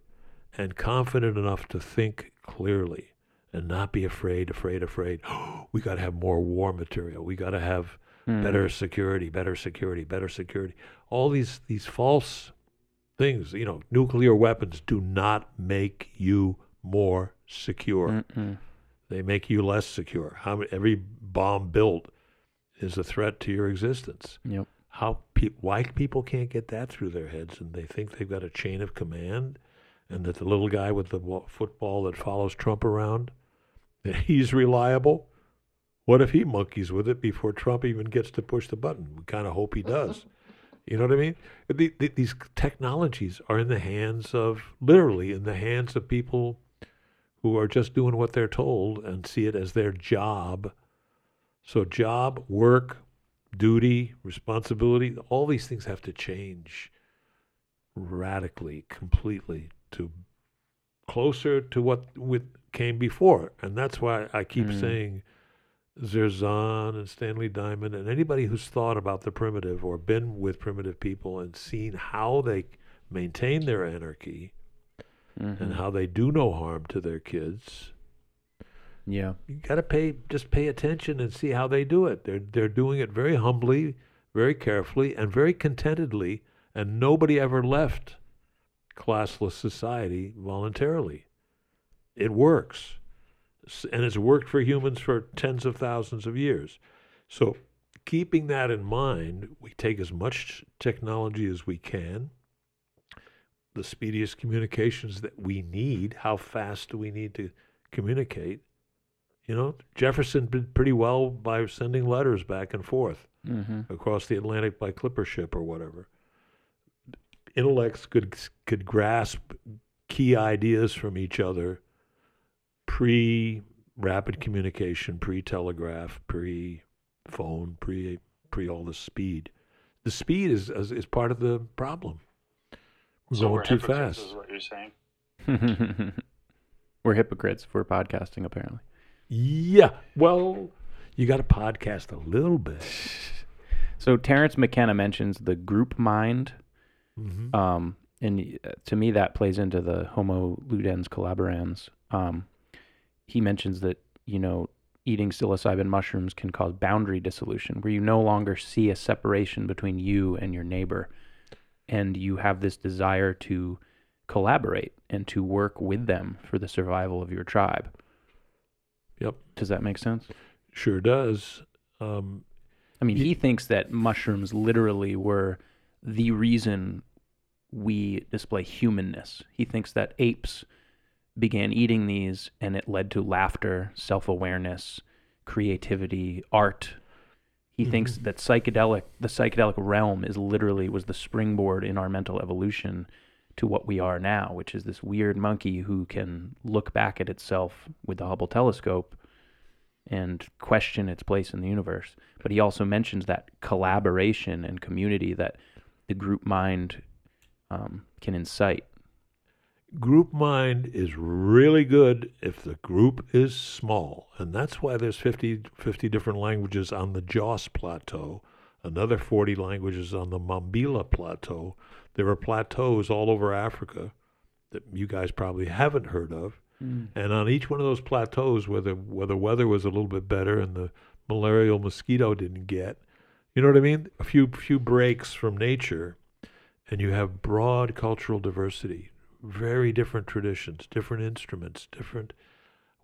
and confident enough to think clearly and not be afraid, afraid, afraid. we got to have more war material. We got to have Mm. better security, better security, better security. All these these false things, you know, nuclear weapons do not make you more secure. Mm-mm. They make you less secure. How every bomb built is a threat to your existence. Yep. How pe- why people can't get that through their heads, and they think they've got a chain of command, and that the little guy with the football that follows Trump around, that he's reliable. What if he monkeys with it before Trump even gets to push the button? We kind of hope he does. You know what I mean? The, the, these technologies are in the hands of, literally, in the hands of people who are just doing what they're told and see it as their job. So, job, work, duty, responsibility, all these things have to change radically, completely to closer to what with came before. And that's why I keep Mm. saying Zerzan and Stanley Diamond and anybody who's thought about the primitive or been with primitive people and seen how they maintain their anarchy Mhm. and how they do no harm to their kids. Yeah. You got to pay just pay attention and see how they do it. They're they're doing it very humbly, very carefully, and very contentedly, and nobody ever left classless society voluntarily. It works. And it's worked for humans for tens of thousands of years. So, keeping that in mind, we take as much technology as we can, the speediest communications that we need. How fast do we need to communicate? You know, Jefferson did pretty well by sending letters back and forth hmm across the Atlantic by clipper ship or whatever. Intellects could could grasp key ideas from each other pre rapid communication, pre telegraph, pre phone, pre pre all the speed. The speed is, is is part of the problem. We're So going we're too fast. Is what you're saying? We're hypocrites for podcasting, apparently. Yeah. Well, you got to podcast a little bit. So Terence McKenna mentions the group mind, hmm um, and uh, to me that plays into the Homo ludens collaborans. Um, he mentions that you know eating psilocybin mushrooms can cause boundary dissolution, where you no longer see a separation between you and your neighbor, and you have this desire to collaborate and to work with them for the survival of your tribe. Yep. Does that make sense? Sure does. Um, I mean, he thinks that mushrooms literally were the reason we display humanness. He thinks that apes began eating these and it led to laughter, self awareness, creativity, art. He thinks Mhm. that psychedelic, the psychedelic realm is literally was the springboard in our mental evolution to what we are now, which is this weird monkey who can look back at itself with the Hubble telescope and question its place in the universe. But he also mentions that collaboration and community that the group mind um, can incite. group mind is really good if the group is small. And that's why there's 50, 50 different languages on the Jos Plateau, another 40 languages on the Mambila Plateau. There are plateaus all over Africa that you guys probably haven't heard of. And on each one of those plateaus where the, where the weather was a little bit better and the malarial mosquito didn't get, you know what I mean? A few few breaks from nature, and you have broad cultural diversity, very different traditions, different instruments, different.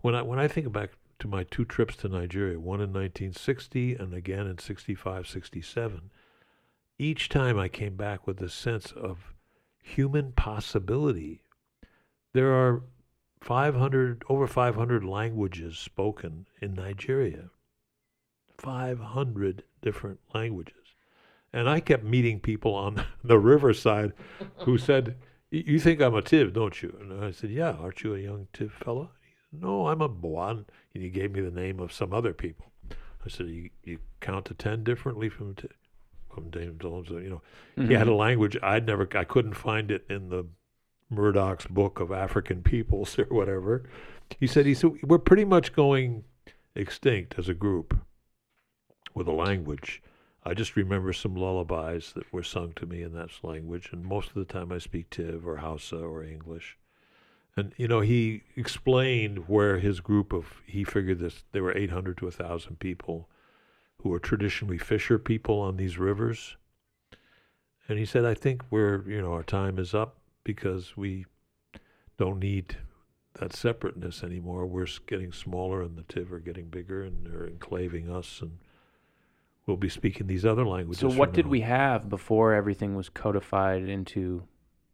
When I when I think back to my two trips to Nigeria, one in 1960 and again in 65, 67, each time I came back with a sense of human possibility. There are 500 over 500 languages spoken in Nigeria. 500 different languages. And I kept meeting people on the riverside who said, You think I'm a Tiv, don't you? And I said, Yeah, aren't you a young Tiv said, No, I'm a Boan. And he gave me the name of some other people. I said, You, you count to 10 differently from Tiv? From Dame Jones, you know, he had a mm-hmm. language I'd never, I couldn't find it in the Murdock's book of African peoples or whatever. He said, he said, we're pretty much going extinct as a group with a language. I just remember some lullabies that were sung to me in that language, and most of the time I speak Tiv or Hausa or English. And you know, he explained where his group of he figured this there were 800 to 1,000 people who were traditionally fisher people on these rivers. And he said, I think we're you know our time is up because we don't need that separateness anymore. We're getting smaller, and the Tiv are getting bigger, and they're enclaving us, and we'll be speaking these other languages. So, what did we have before everything was codified into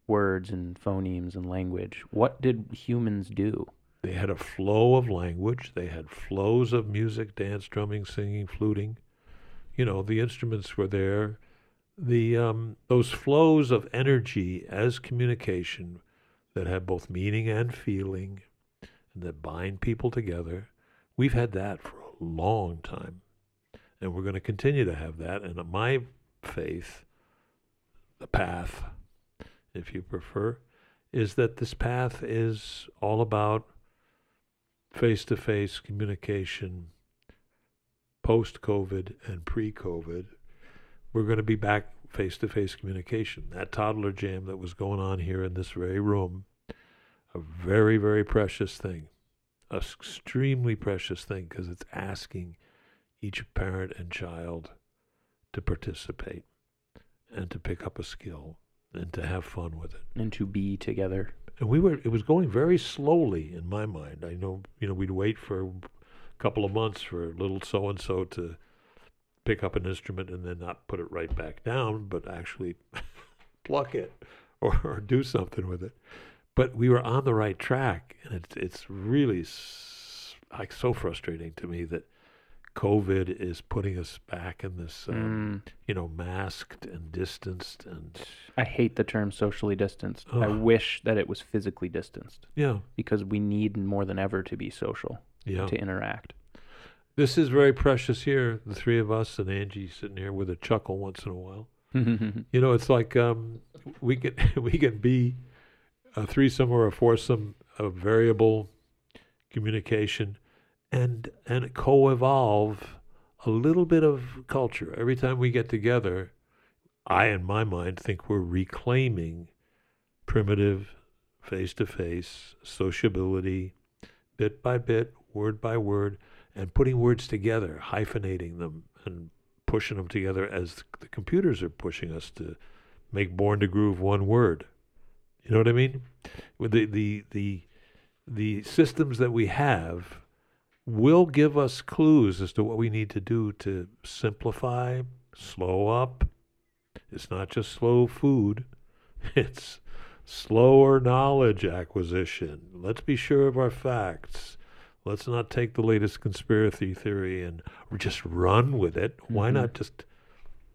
words and phonemes and language? What did humans do? They had a flow of language. They had flows of music, dance, drumming, singing, fluting. You know, the instruments were there. The um, those flows of energy as communication that have both meaning and feeling, and that bind people together. We've had that for a long time, and we're going to continue to have that. And my faith, the path, if you prefer, is that this path is all about face to face communication post COVID and pre COVID. We're going to be back face to face communication. That toddler jam that was going on here in this very room, a very, very precious thing, a extremely precious thing because it's asking each parent and child to participate and to pick up a skill and to have fun with it. And to be together. And we were it was going very slowly in my mind. I know you know we'd wait for a couple of months for little so and so to pick up an instrument and then not put it right back down, but actually pluck it or, or do something with it. But we were on the right track, and it's it's really s- like so frustrating to me that COVID is putting us back in this, um, Mm, you know, masked and distanced, and I hate the term socially distanced. I wish that it was physically distanced yeah, because we need more than ever to be social, yeah. to interact. This is very precious here, the three of us and Angie sitting here with a chuckle once in a while. You know, it's like um, we can we can be a threesome or a foursome of variable communication, and and co-evolve a little bit of culture every time we get together. I, in my mind, think we're reclaiming primitive, face-to-face sociability, bit by bit, word by word, and putting words together, hyphenating them, and pushing them together as the computers are pushing us to make born to groove one word. You know what I mean? With the the the the systems that we have will give us clues as to what we need to do to simplify, slow up. It's not just slow food. It's slower knowledge acquisition. Let's be sure of our facts. Let's not take the latest conspiracy theory and just run with it. Why Mhm. not just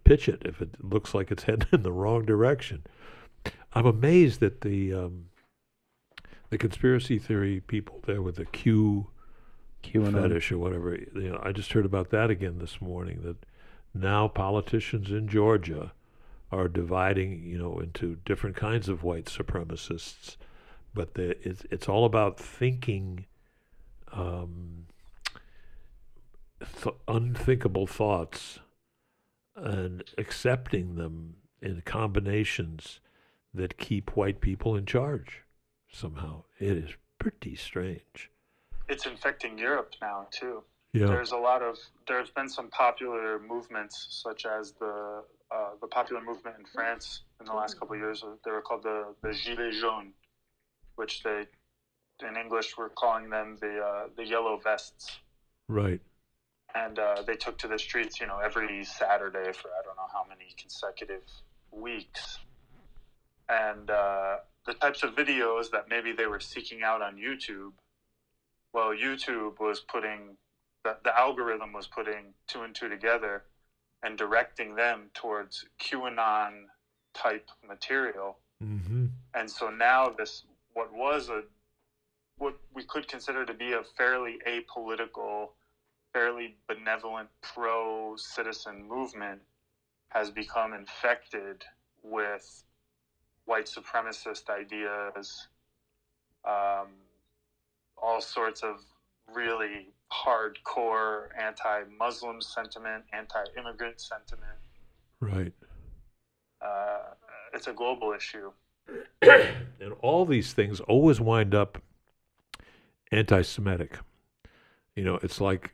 pitch it if it looks like it's heading in the wrong direction? I'm amazed that the um, the conspiracy theory people there with the Q QAnon. fetish or whatever. You know, I just heard about that again this morning. That now politicians in Georgia are dividing, you know, into different kinds of white supremacists, but the, it's it's all about thinking um, th- unthinkable thoughts and accepting them in combinations that keep white people in charge. Somehow, it is pretty strange. It's infecting Europe now too. Yeah. There's a lot of there's been some popular movements such as the uh, the popular movement in France in the last couple of years. They were called the the Gilets jaunes, which they in English we're calling them the uh, the yellow vests. Right. and uh, they took to the streets, you know, every Saturday for I don't know how many consecutive weeks. And uh, the types of videos that maybe they were seeking out on YouTube, well, YouTube was putting the, the algorithm was putting two and two together and directing them towards QAnon type material. Mm-hmm. And so now this what was a what we could consider to be a fairly apolitical, fairly benevolent pro citizen movement has become infected with white supremacist ideas, um, all sorts of really hardcore anti-Muslim sentiment, anti-immigrant sentiment. Right. Uh, it's a global issue. And all these things always wind up anti Semitic. You know, it's like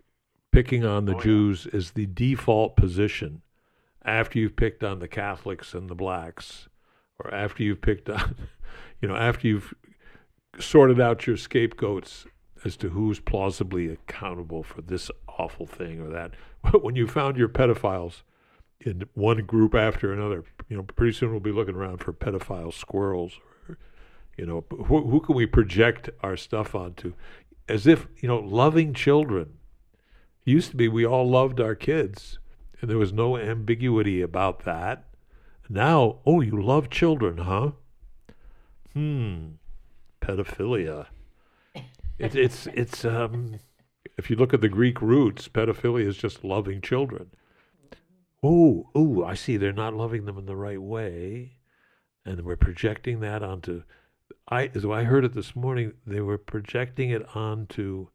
picking on the Oh, yeah. Jews is the default position after you've picked on the Catholics and the blacks, or after you've picked on, you know, after you've sorted out your scapegoats as to who's plausibly accountable for this awful thing or that. But when you found your pedophiles in one group after another, you know, pretty soon we'll be looking around for pedophile squirrels or, you know, who, who can we project our stuff onto? as if you know loving children used to be we all loved our kids and there was no ambiguity about that now oh you love children huh hmm pedophilia it, it's it's um if you look at the greek roots pedophilia is just loving children oh oh i see they're not loving them in the right way and we're projecting that onto I as I heard it this morning, they were projecting it onto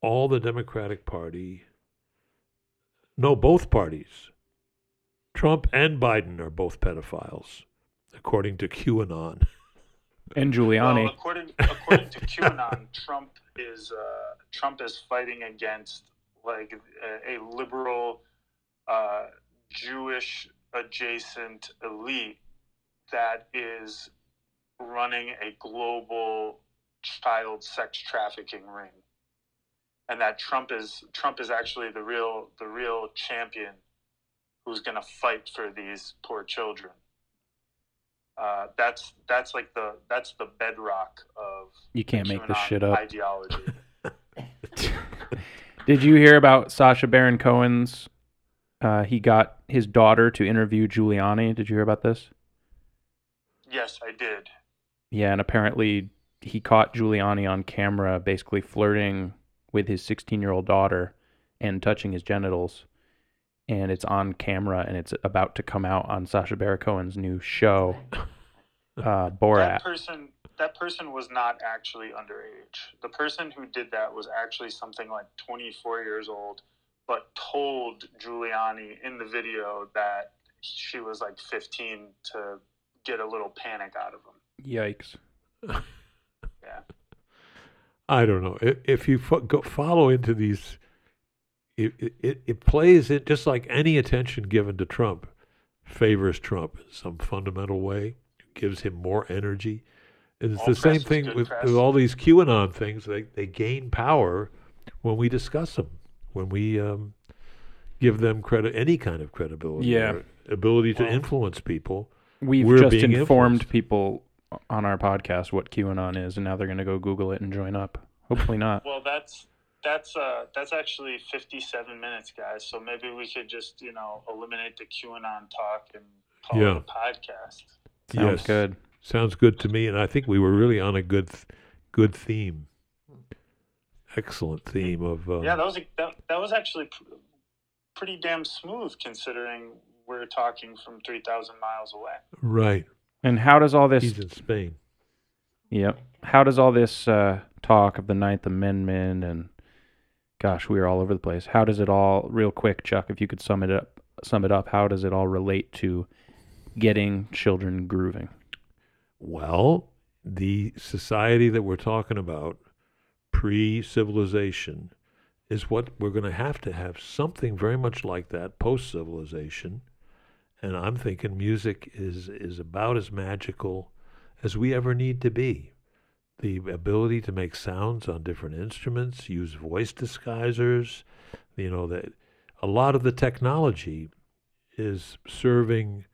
all the Democratic Party. No, both parties. Trump and Biden are both pedophiles, according to QAnon. And Giuliani. Well, according according to QAnon, Trump is uh, Trump is fighting against like a, a liberal uh, Jewish adjacent elite that is running a global child sex trafficking ring and that Trump is Trump is actually the real the real champion who's going to fight for these poor children uh, that's that's like the that's the bedrock of You can't make this shit up. ideology Did you hear about Sacha Baron Cohen's? Uh, he got his daughter to interview Giuliani. Did you hear about this? yes i did Yeah, and apparently he caught Giuliani on camera basically flirting with his 16 year old daughter and touching his genitals. And it's on camera and it's about to come out on Sacha Baron Cohen's new show, uh, Borat. That person that person was not actually underage. The person who did that was actually something like 24 years old, but told Giuliani in the video that she was like 15 to get a little panic out of him. Yikes. Yeah. I don't know. If, if you fo- go follow into these, it, it, it plays it just like any attention given to Trump favors Trump in some fundamental way, gives him more energy. And it's All the same thing with, with all these QAnon things. They, they gain power when we discuss them, when we um, give them credit, any kind of credibility, Yeah. or ability to Well- influence people. We've We're just informed influenced. people on our podcast what QAnon is, and now they're going to go Google it and join up. Hopefully not. Well, that's that's uh that's actually 57 minutes, guys. So maybe we could just you know eliminate the QAnon talk and call Yeah. it a podcast. Sounds Yes. good. Sounds good to me, and I think we were really on a good, th- good theme. Excellent theme of uh, Yeah, that was a, that, that was actually pr- pretty damn smooth considering we're talking from 3,000 miles away. right. And how does all this He's in Spain. Yep. How does all this uh, talk of the Ninth Amendment and gosh, we are all over the place. How does it all, real quick, Chuck, if you could sum it up, sum it up, how does it all relate to getting children grooving? Well, the society that we're talking about, pre-civilization, is what we're going to have to have something very much like that post-civilization. And I'm thinking music is is about as magical as we ever need to be. The ability to make sounds on different instruments, use voice disguisers, you know that a lot of the technology is serving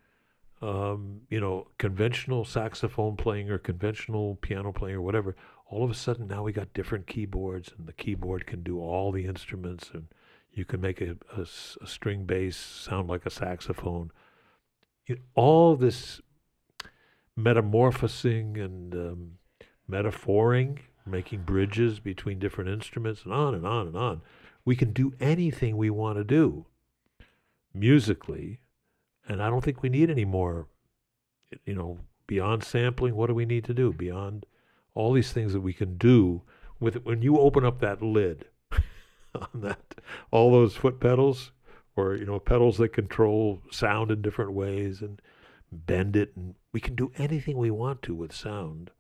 um, you know, conventional saxophone playing or conventional piano playing or whatever, all of a sudden now we got different keyboards and the keyboard can do all the instruments and you can make a string bass sound like a saxophone. You, all this metamorphosing and um, metaphoring, making bridges between different instruments and on and on and on. We can do anything we want to do musically and I don't think we need any more, you know, beyond sampling. What do we need to do beyond all these things that we can do with it? When you open up that lid on that, all those foot pedals, or you know, pedals that control sound in different ways and bend it, and we can do anything we want to with sound.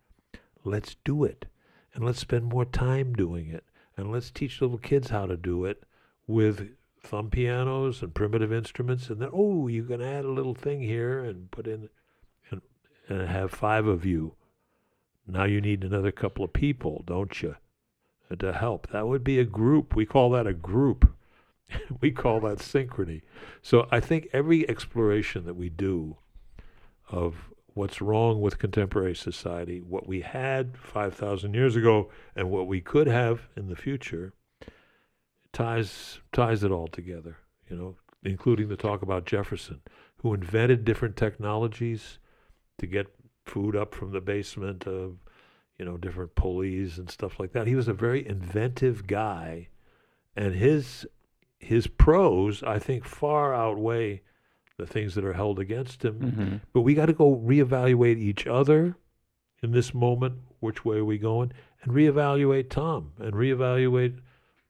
Let's do it, and let's spend more time doing it, and let's teach little kids how to do it with thumb pianos and primitive instruments, and then oh, you can add a little thing here and put in, and, and have five of you. Now you need another couple of people, don't you, to help? That would be a group. We call that a group. we call that synchrony. So I think every exploration that we do of what's wrong with contemporary society, what we had 5,000 years ago, and what we could have in the future, ties ties it all together. You know, including the talk about Jefferson, who invented different technologies to get food up from the basement of, you know, different pulleys and stuff like that. He was a very inventive guy, and his his pros, I think, far outweigh the things that are held against him. hmm But we got to go reevaluate each other in this moment. Which way are we going? And reevaluate Tom and reevaluate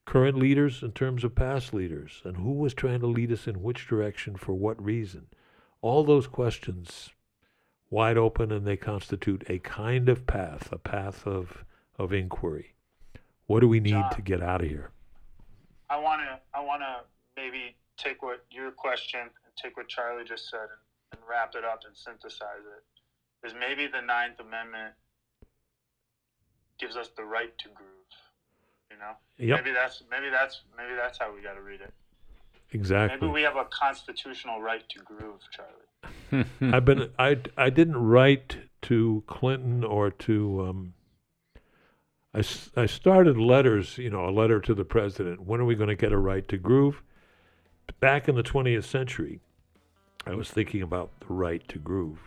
current leaders in terms of past leaders and who was trying to lead us in which direction for what reason. All those questions wide open and they constitute a kind of path, a path of, of inquiry. What do we need John. to get out of here? I want to I want to maybe take what your question and take what Charlie just said and, and wrap it up and synthesize it. Is maybe the Ninth Amendment gives us the right to groove. You know, Yep, maybe that's maybe that's maybe that's how we got to read it. exactly. Maybe we have a constitutional right to groove, Charlie. I've been I I didn't write to Clinton or to um I, s- I started letters, you know, a letter to the president. When are we going to get a right to groove? Back in the 20th century, I was thinking about the right to groove.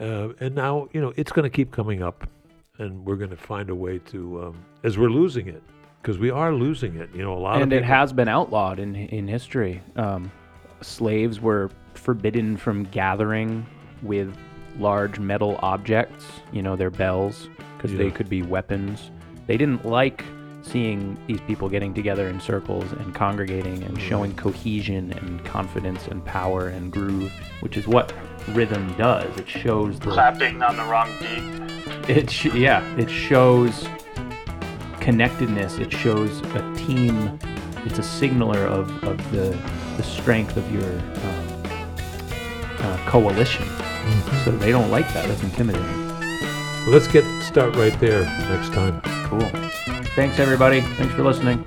Uh, and now, you know, it's going to keep coming up and we're going to find a way to um, as we're losing it because we are losing it. You know, a lot and of And it has been outlawed in in history. Um, slaves were forbidden from gathering with large metal objects, you know, their bells, because they could be weapons. They didn't like seeing these people getting together in circles and congregating and showing cohesion and confidence and power and groove, which is what rhythm does. It shows the Clapping on the wrong beat. it sh- yeah, it shows connectedness. It shows a team. It's a signaler of, of the the strength of your um, uh, coalition. So they don't like that. That's intimidating. Let's get start right there next time. Cool. Thanks everybody. Thanks for listening.